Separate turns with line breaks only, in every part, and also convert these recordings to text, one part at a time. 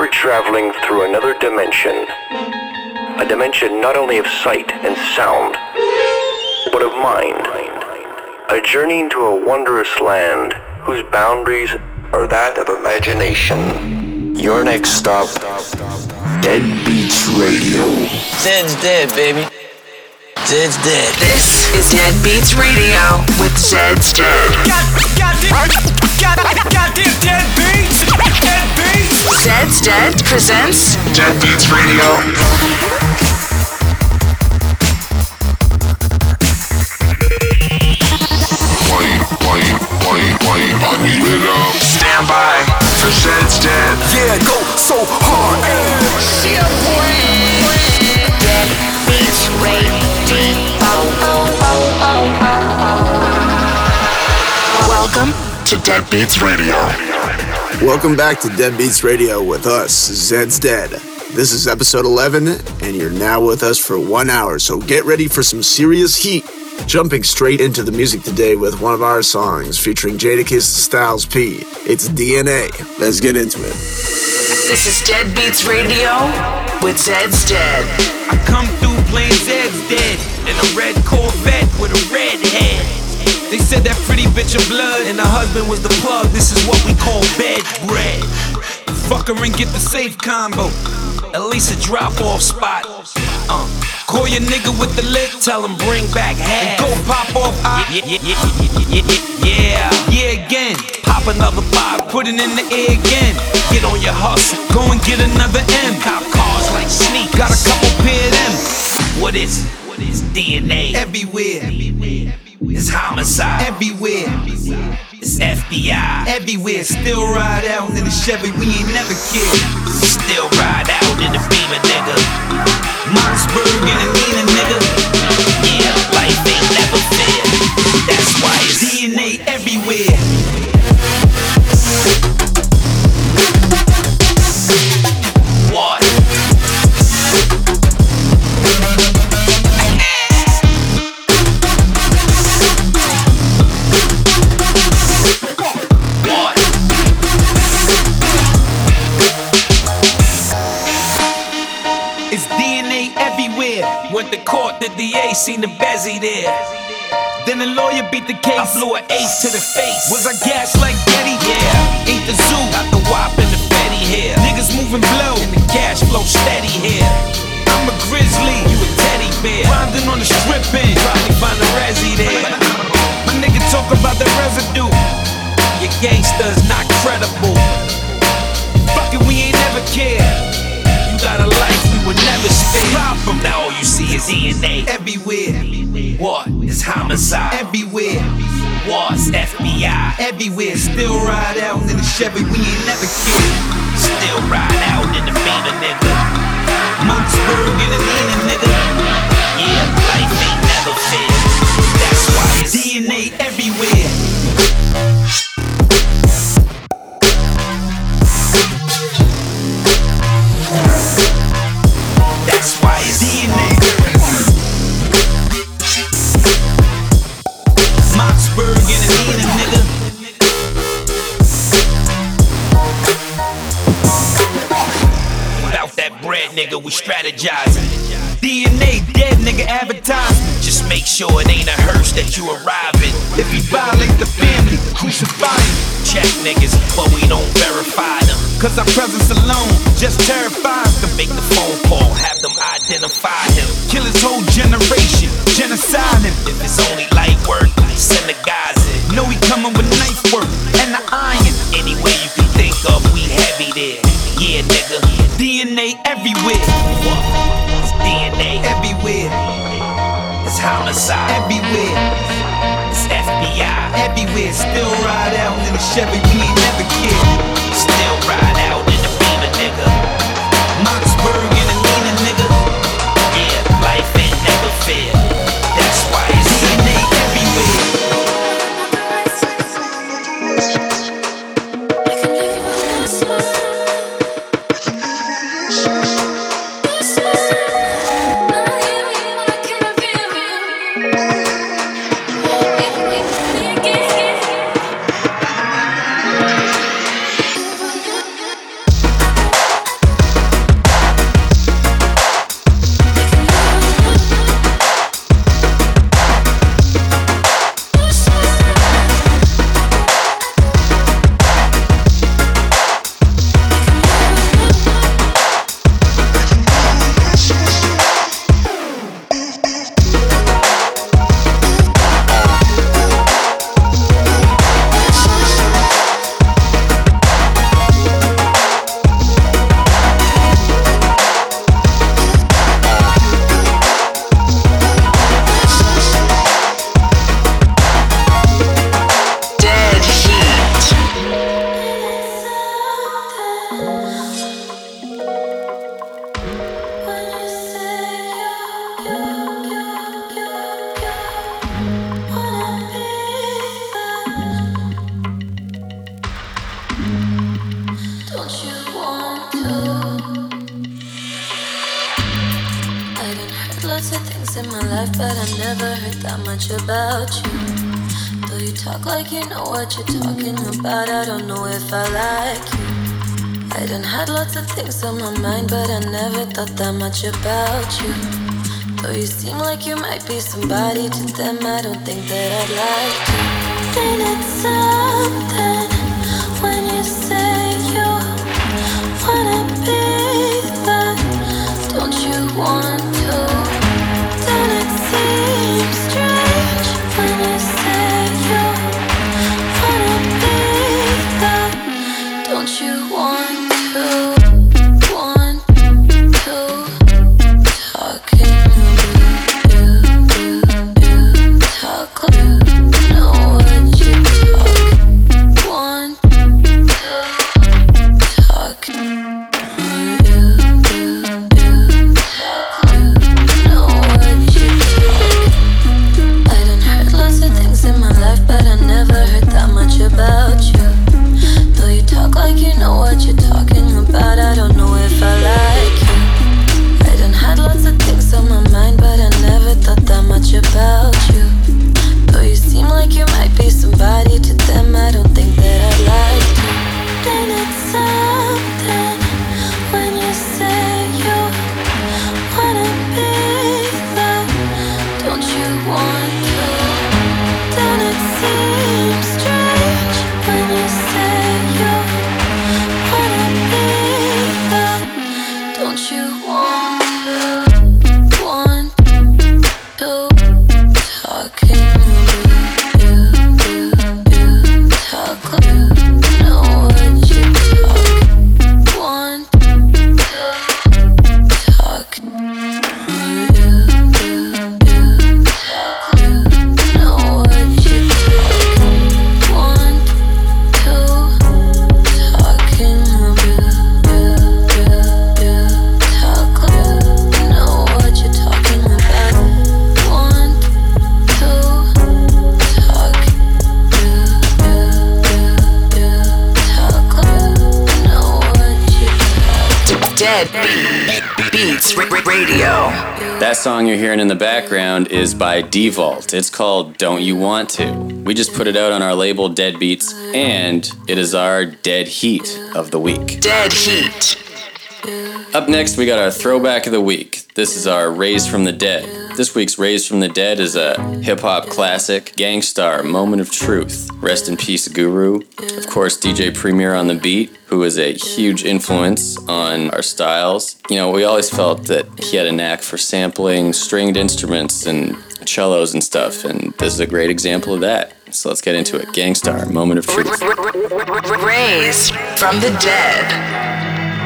you're traveling through another dimension. A dimension not only of sight and sound, but of mind. A journey into a wondrous land whose boundaries are that of imagination. Your next stop, Dead Beats Radio.
Zed's dead, baby. Zed's dead.
This is Dead Beats Radio with Zed's Dead.
God, goddamn, God, goddamn dead beats, dead beats.
Zed's Dead presents
Dead Beats Radio. Wait, wait, wait, wait, I need it up. Stand by for Zed's Dead.
Yeah, go so hard. Shit,
Welcome to
Dead Beats Radio.
Welcome back to Dead Beats Radio with us, Zed's Dead. This is episode 11, and you're now with us for one hour, so get ready for some serious heat. Jumping straight into the music today with one of our songs featuring Jadakiss Styles P. It's DNA. Let's get into it.
This is Dead Beats Radio with Zed's Dead.
I come through playing Zed's dead in a red Corvette with a red head. They said that pretty bitch of blood and her husband was the plug. This is what we call bed bread. Fuck her and get the safe combo. At least a drop off spot. Uh, call your nigga with the lip, tell him bring back half. And go pop off. I- yeah, yeah, yeah, yeah, yeah, again. Pop another five, put it in the air again. Get on your hustle, go and get another M. Cop cars like sneak, got a couple pair of them. What is it? Is DNA? Everywhere. It's homicide. Everywhere. It's FBI. Everywhere. Still ride out in the Chevy, we ain't never kid. Still ride out in the Beamer, nigga. Mossberg and Alina, nigga. Seen the bezzy there. Then the lawyer beat the case. I blew an ace to the face. Was I gas like Getty? Yeah. Ain't the zoo, got the wop and the fatty hair. Niggas moving blow, and the cash flow steady here. I'm a grizzly, you a teddy bear. Grinding on the stripping, probably find a resi there. My nigga talk about the residue. Your gangsters not credible. Fuck it, we ain't never care. You got a life would never spare. From now, all you see is DNA everywhere. What is homicide? Everywhere. What's FBI? Everywhere. Still ride out in the Chevy, we ain't never killed. Still ride out in the Beamer, nigga. Mossberg and Alina, nigga. Yeah, life ain't never fair. That's why it's DNA everywhere. That you arriving. If you violate the family, crucify him. Check niggas, but we don't verify them. Cause our you
know what you're talking about, I don't know if I like you. I done had lots of things on my mind, but I never thought that much about you. Though you seem like you might be somebody to them, I don't think that I'd like to. And it's something
is by Devault. It's called Don't You Want To. We just put it out on our label Dead Beats, and it is our Dead Heat of the week.
Dead Heat.
Up next, we got our Throwback of the Week. This is our Raised from the Dead. This week's Raised from the Dead is a hip hop classic, Gang Starr, Moment of Truth. Rest in peace, Guru. Of course, DJ Premier on the beat, who is a huge influence on our styles. You know, we always felt that he had a knack for sampling stringed instruments and cellos and stuff, and this is a great example of that. So let's get into it. Gang Starr, Moment of Truth.
Raised from the dead.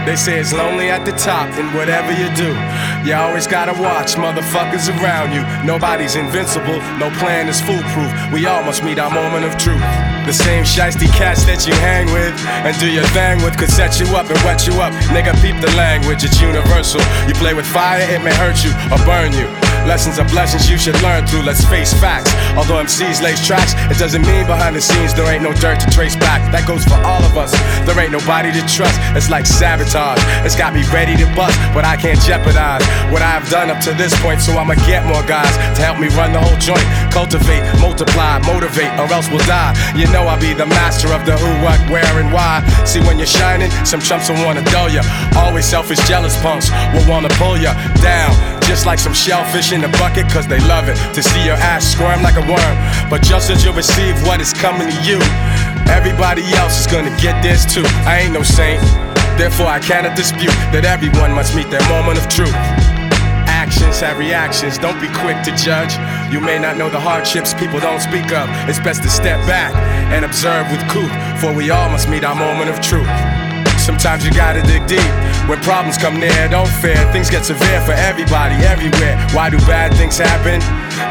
They say it's lonely at the top, and whatever you do, you always gotta watch motherfuckers around you. Nobody's invincible, no plan is foolproof. We all must meet our moment of truth. The same shiesty cats that you hang with and do your thing with could set you up and wet you up. Nigga, peep the language, it's universal. You play with fire, it may hurt you or burn you. Lessons are blessings you should learn through. Let's face facts. Although MCs lace tracks, it doesn't mean behind the scenes there ain't no dirt to trace back. That goes for all of us. There ain't nobody to trust. It's like sabotage. It's got me ready to bust, but I can't jeopardize what I've done up to this point. So I'ma get more guys to help me run the whole joint. Cultivate, multiply, motivate, or else we'll die. You know I'll be the master of the who, what, where, and why. See when you're shining, some chumps will wanna dull ya. Always selfish, jealous punks will wanna pull ya down. Just like some shellfish in the bucket, cause they love it to see your ass squirm like a worm. But just as you receive what is coming to you, everybody else is gonna get this too. I ain't no saint, therefore I cannot dispute that everyone must meet their moment of truth. Actions have reactions, don't be quick to judge. You may not know the hardships people don't speak of. It's best to step back and observe with couth, for we all must meet our moment of truth. Sometimes you gotta dig deep. When problems come near, don't fear. Things get severe for everybody, everywhere. Why do bad things happen?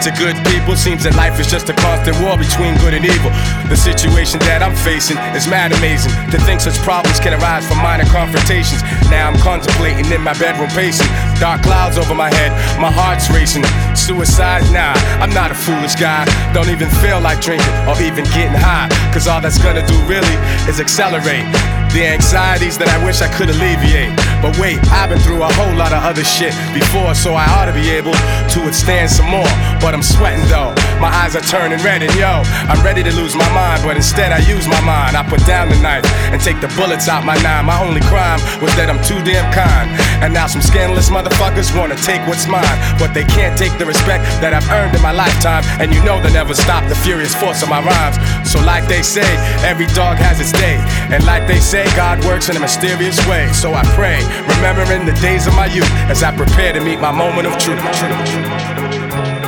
To good people, seems that life is just a constant war between good and evil. The situation that I'm facing is mad amazing. To think such problems can arise from minor confrontations. Now I'm contemplating in my bedroom pacing. Dark clouds over my head, my heart's racing. Suicide? Nah, I'm not a foolish guy. Don't even feel like drinking or even getting high. Cause all that's gonna do really is accelerate the anxieties that I wish I could alleviate. But wait, I've been through a whole lot of other shit before, so I ought to be able to withstand some more. But I'm sweating though, my eyes are turning red, and yo, I'm ready to lose my mind, but instead I use my mind. I put down the knife and take the bullets out my nine. My only crime was that I'm too damn kind. And now some scandalous motherfuckers wanna take what's mine, but they can't take the respect that I've earned in my lifetime. And you know they'll never stop the furious force of my rhymes. So, like they say, every dog has its day. And like they say, God works in a mysterious way. So I pray, remembering the days of my youth as I prepare to meet my moment of truth.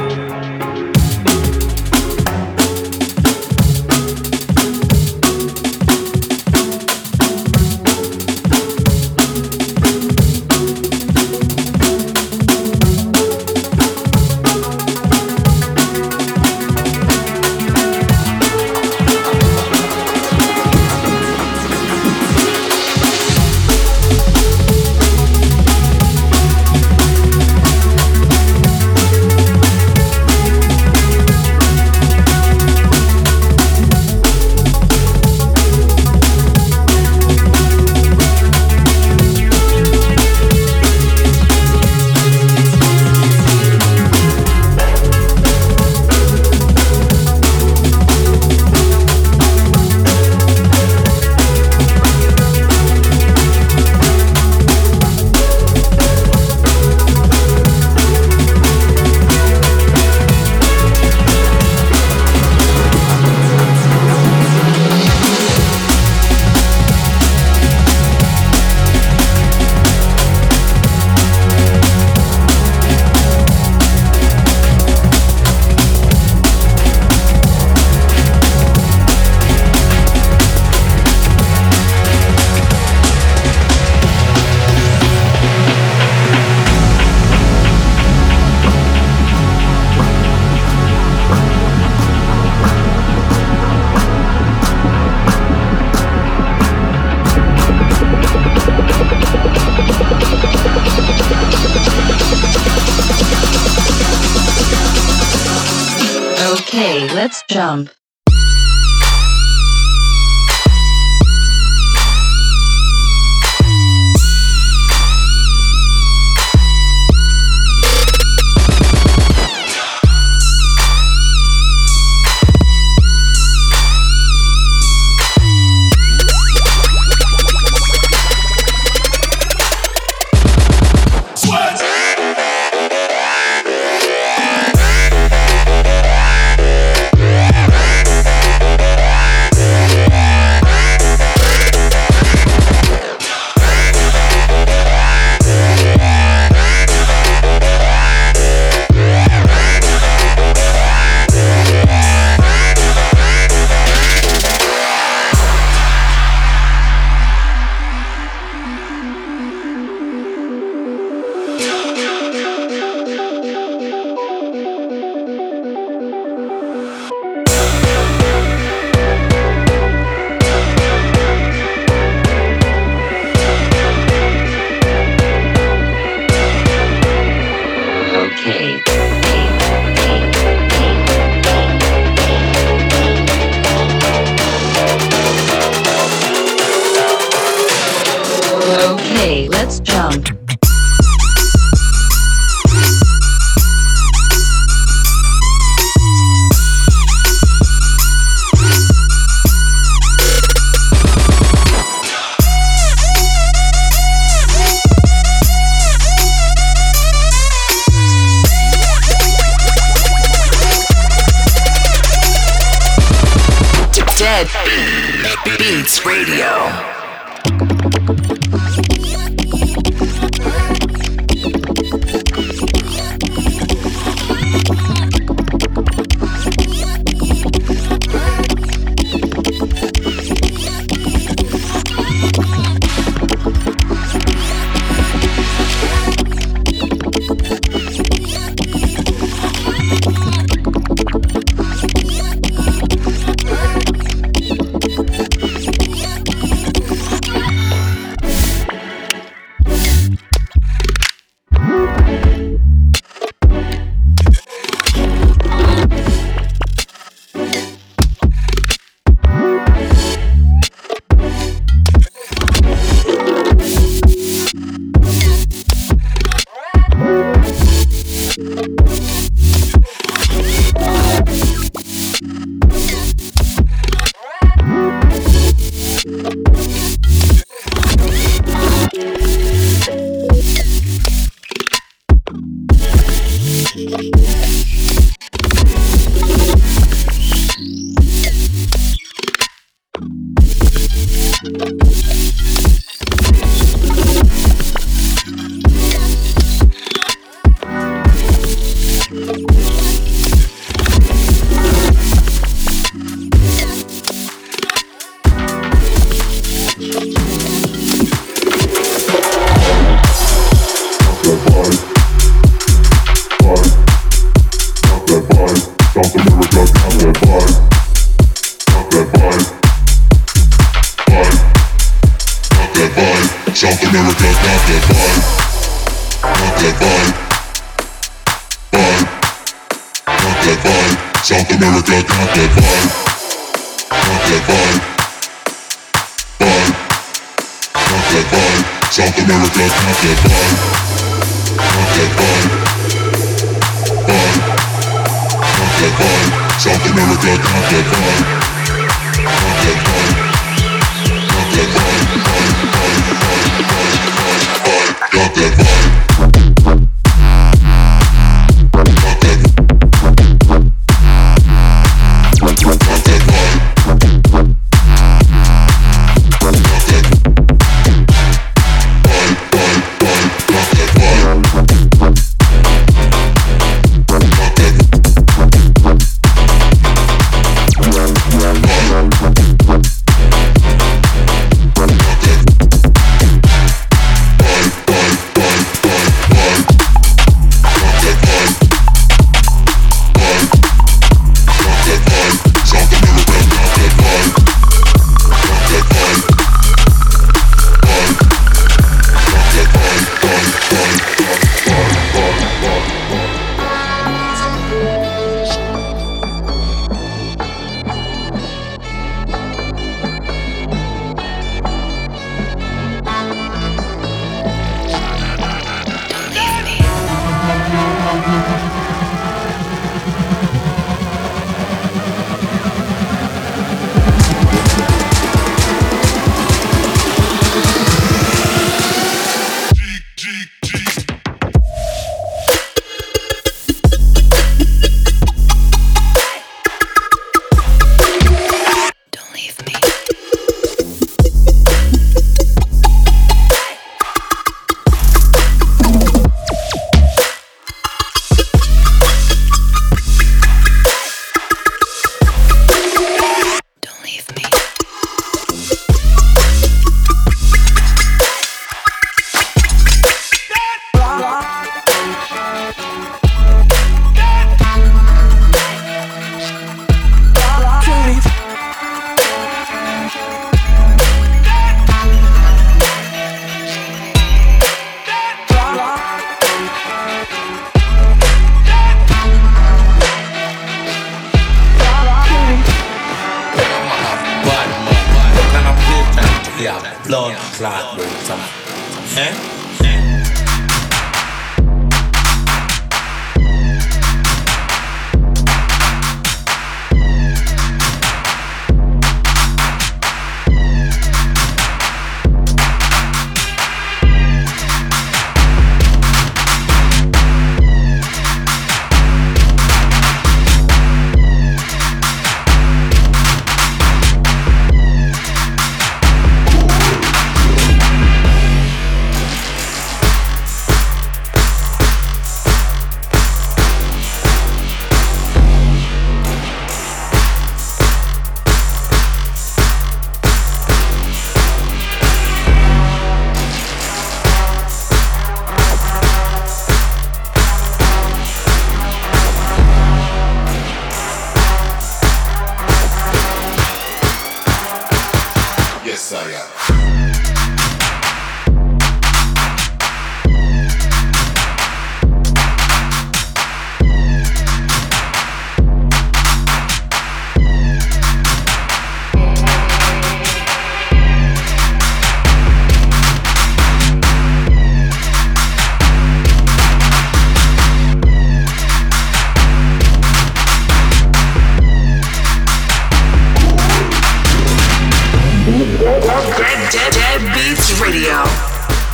Radio.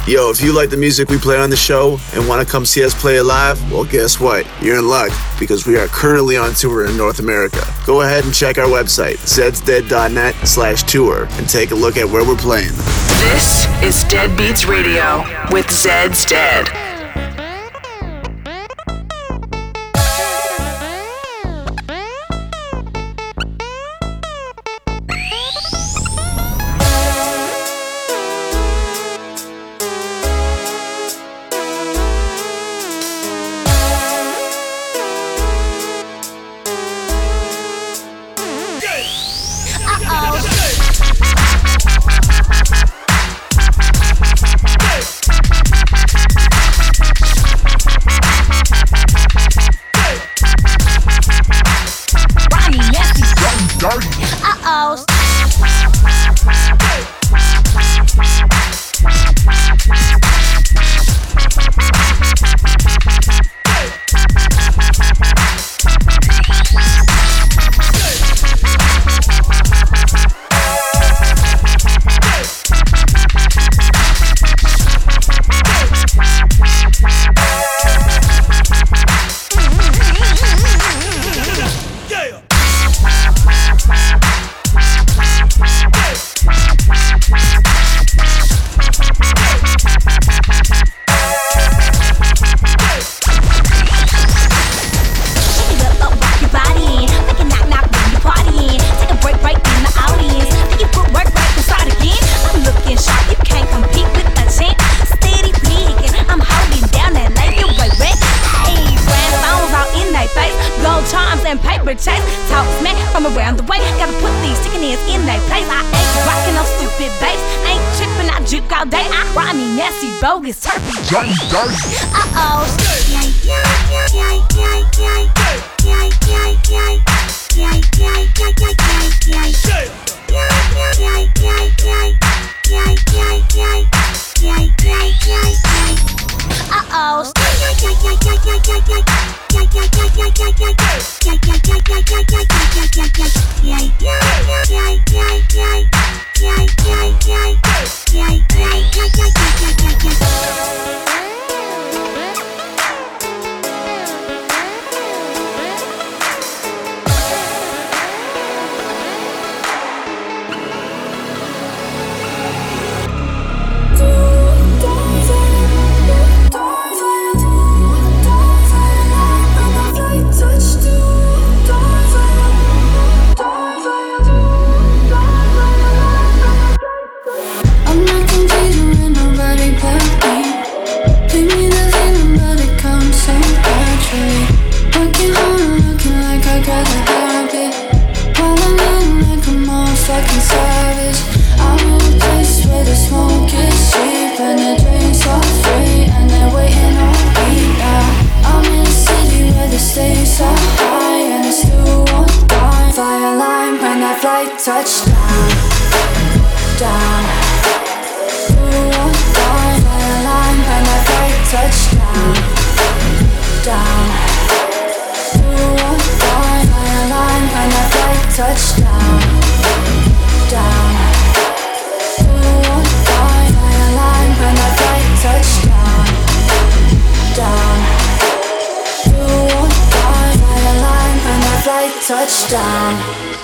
Yo, if you like the music we play on the show and want to come see us play it live, well, guess what? You're in luck because we are currently on tour in North America. Go ahead and check our website, zedsdead.net slash tour, and take a look at where we're playing.
This is Dead Beats Radio with Zed's Dead.
Bogus, turkey.
Dirty, dirty.
Uh oh.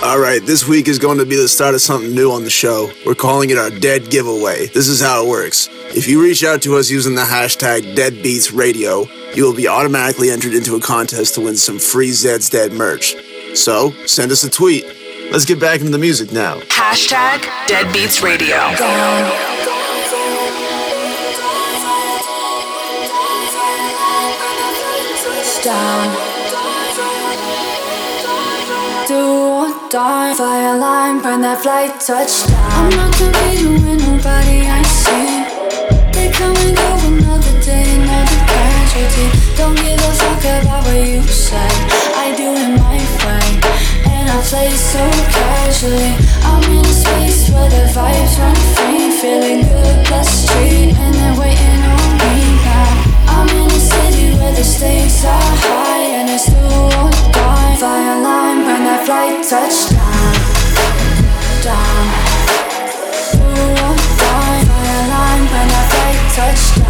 All right, this week is going to be the start of something new on the show. We're calling it our Dead Giveaway. This is how it works. If you reach out to us using the hashtag DeadBeatsRadio, you will be automatically entered into a contest to win some free Zed's Dead merch. So, send us a tweet. Let's get back into the music now.
Hashtag Deadbeats Radio.
down. Die, fire line, burn that flight touchdown. I'm not competing with nobody I see. They come and go another day, another casualty. Don't give a fuck about what you say. I do it my way, and I play so casually. I'm in a space where the vibes run free, feeling good plus street, and they're waiting on me now. I'm in where the stakes are high and it's do or die. Fire line, burn that flight touchdown. Down. Do or die. Fire line, burn that flight touchdown. Down.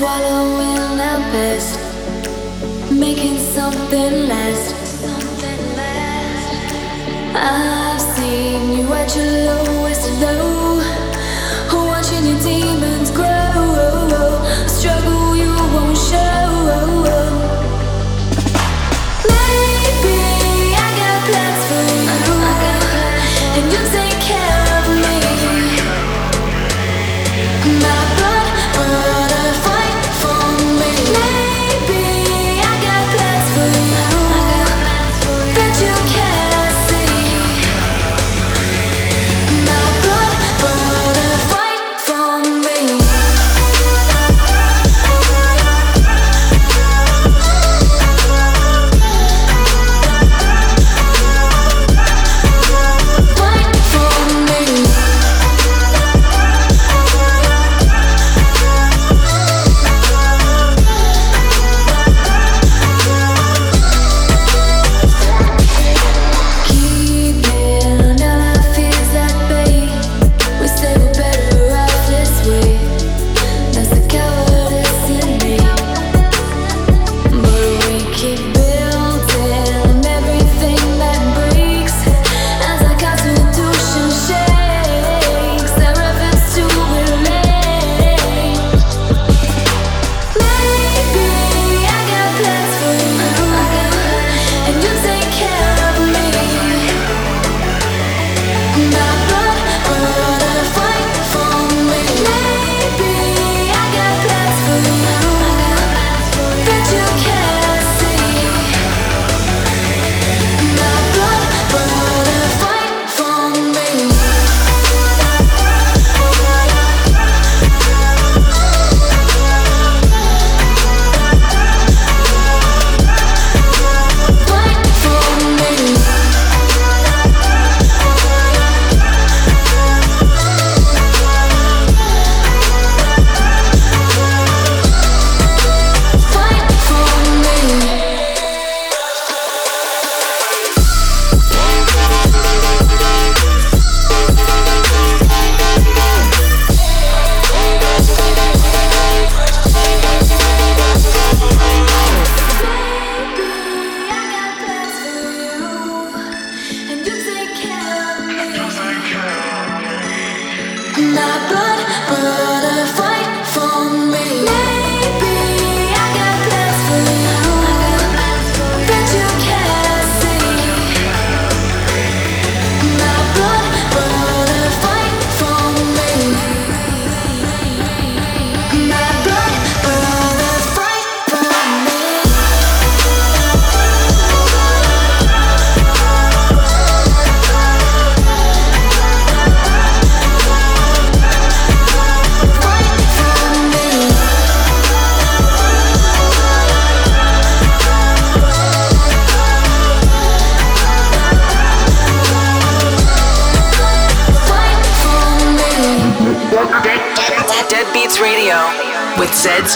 swallowing our making something last. I've seen you at your lowest low, watching your demons
grow. Struggle you won't show.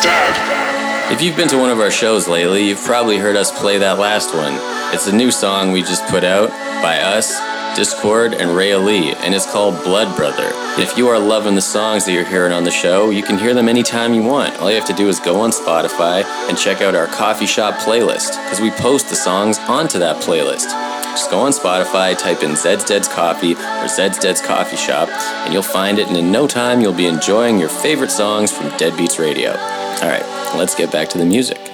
Dead.
If you've been to one of our shows lately, you've probably heard us play that last one. It's a new song we just put out by us, DISKORD, and Reija Lee, and it's called Blood Brother. If you are loving the songs that you're hearing on the show, you can hear them anytime you want. All you have to do is go on Spotify and check out our coffee shop playlist, because we post the songs onto that playlist. Just go on Spotify, type in Zeds Dead's Coffee or Zeds Dead's Coffee Shop, and you'll find it, and in no time you'll be enjoying your favorite songs from Dead Beats Radio. Alright, let's get back to the music.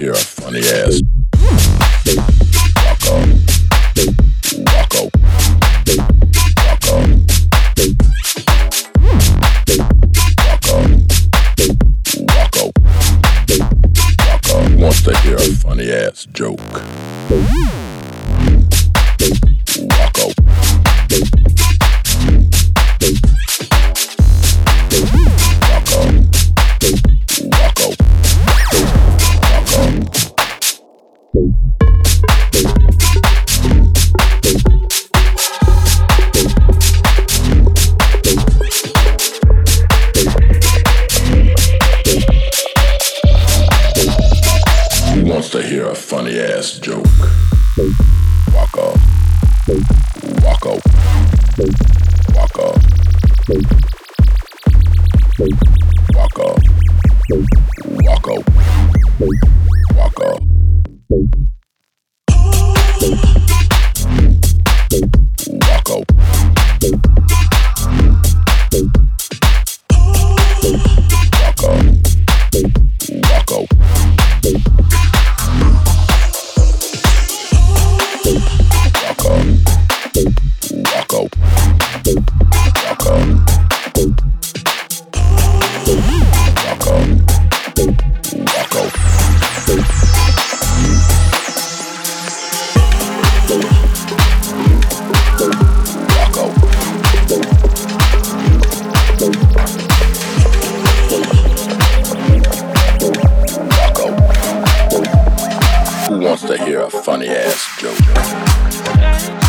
You're a funny ass. Wants to hear a funny ass joke?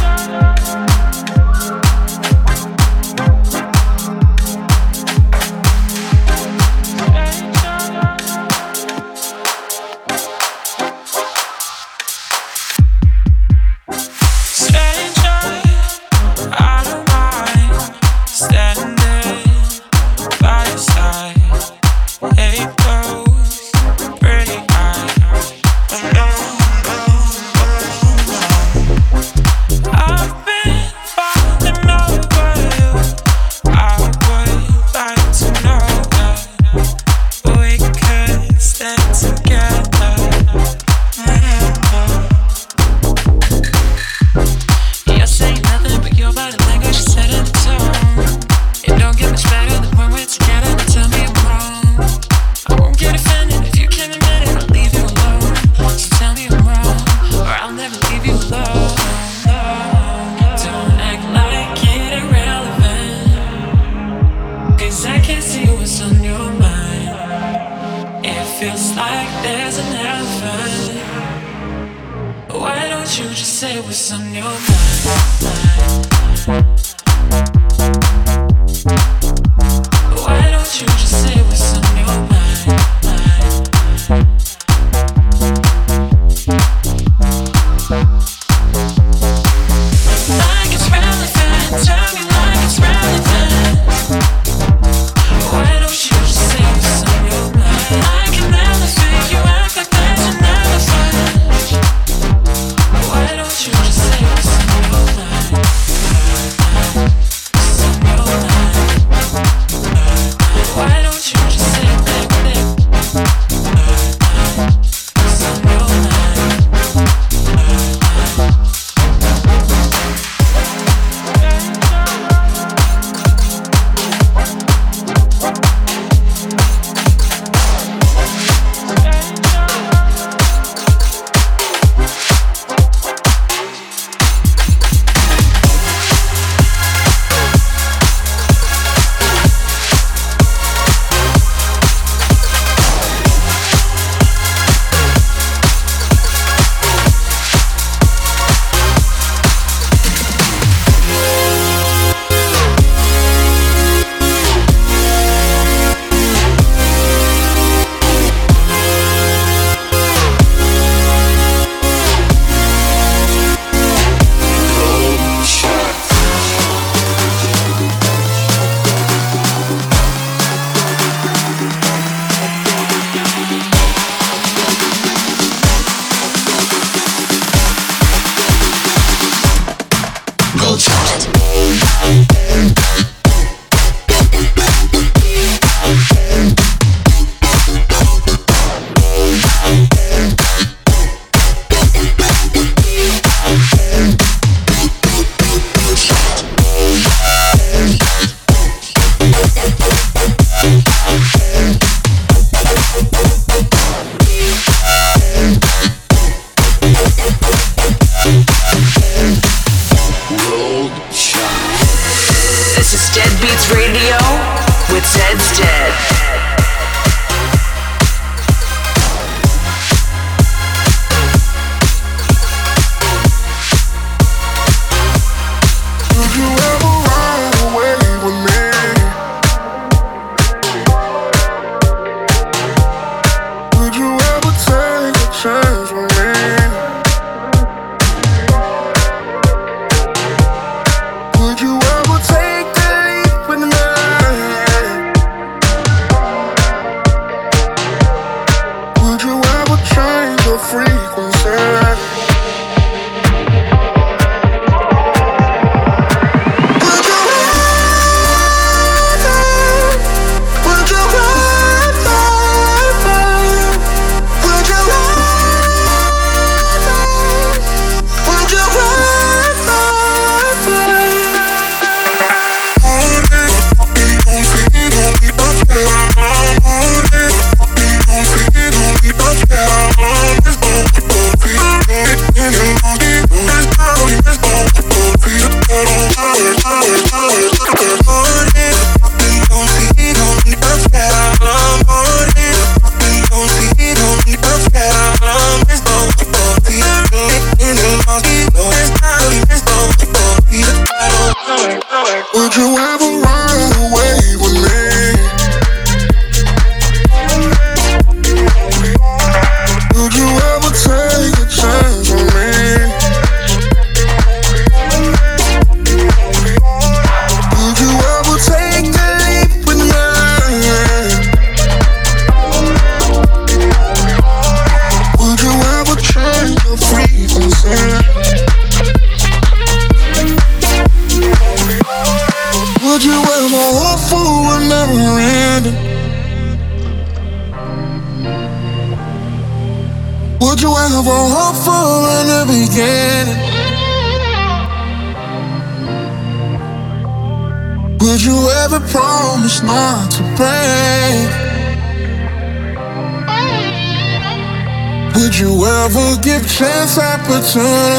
Chance opportunity?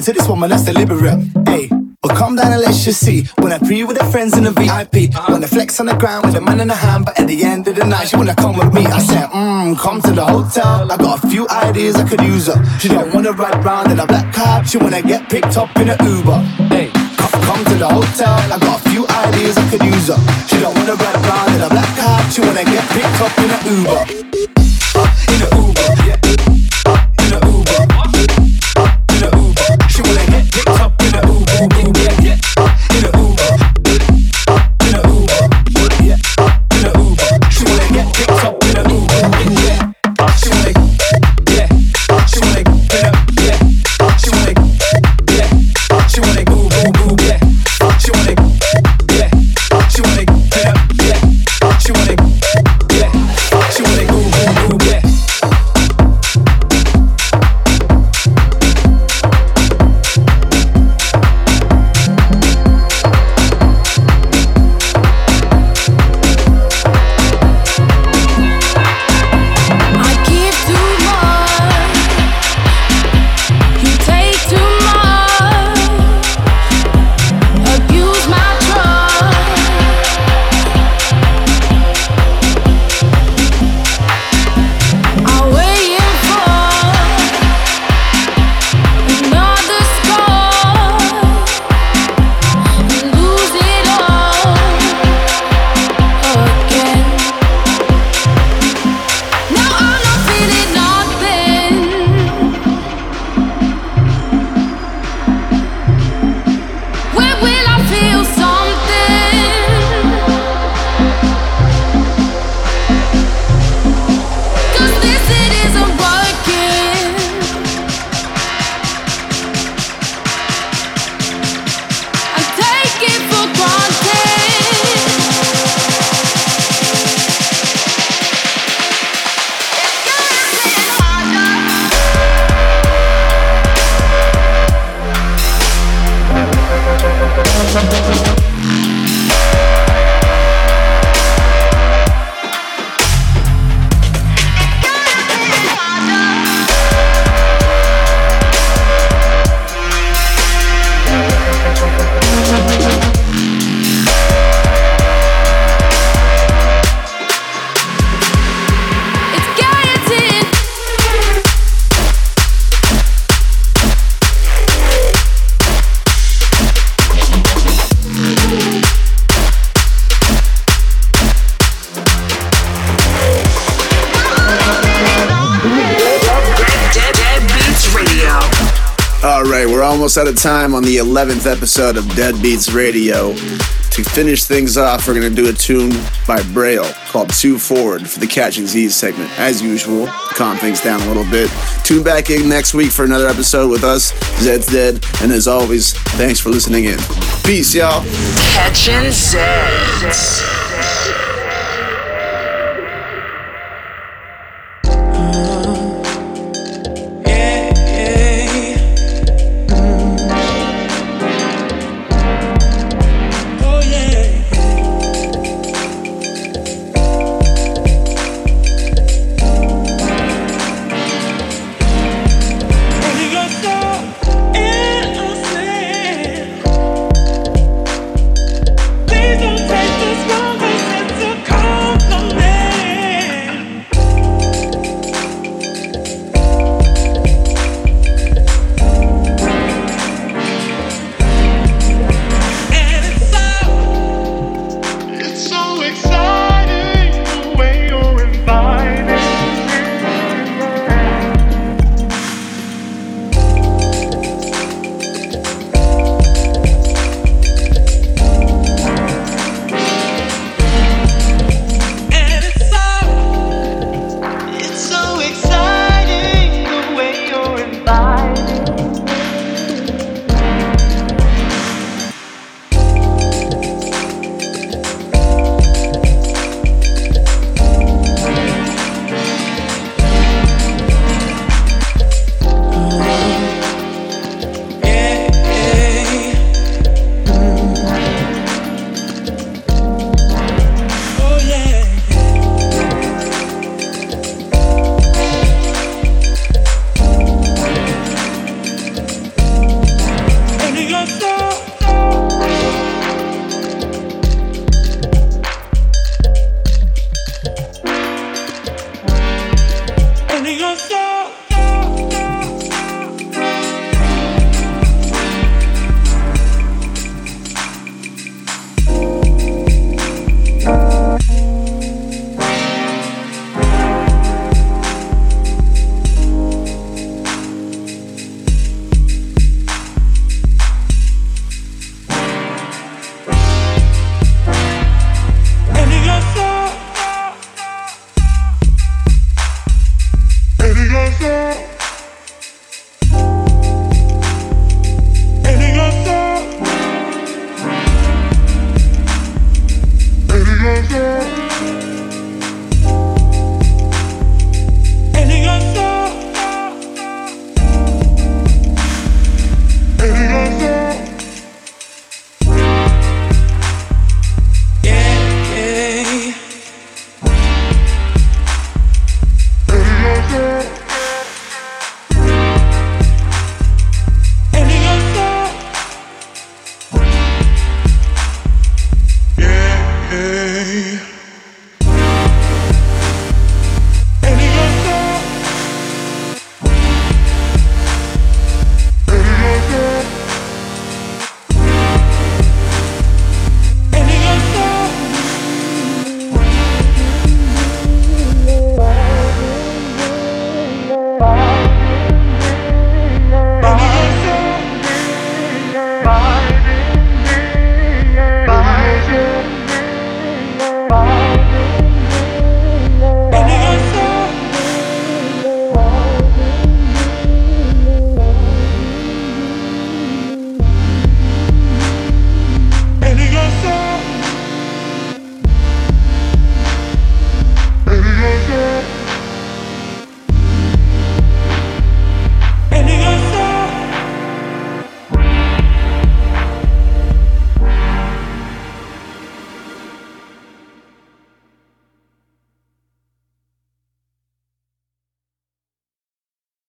To this woman, that's deliberate. Hey, well, calm down and let's just see. When I pre with her friends in the VIP, when I flex on the ground with a man in the hand, but at the end of the night, she wanna come with me. I said, mmm, come to the hotel. I got a few ideas I could use her. She don't wanna ride round in a black car, she wanna get picked up in a Uber. Hey, come, to the hotel. I got a few ideas I could use her. She don't wanna ride round in a black car, she wanna get picked up in a Uber.
Of time on the 11th episode of Dead Beats Radio. To finish things off, we're going to do a tune by Braille called Two Forward for the Catching Z's segment. As usual, calm things down a little bit. Tune back in next week for another episode with us, Zeds Dead. And as always, thanks for listening in. Peace, y'all.
Catching Zeds.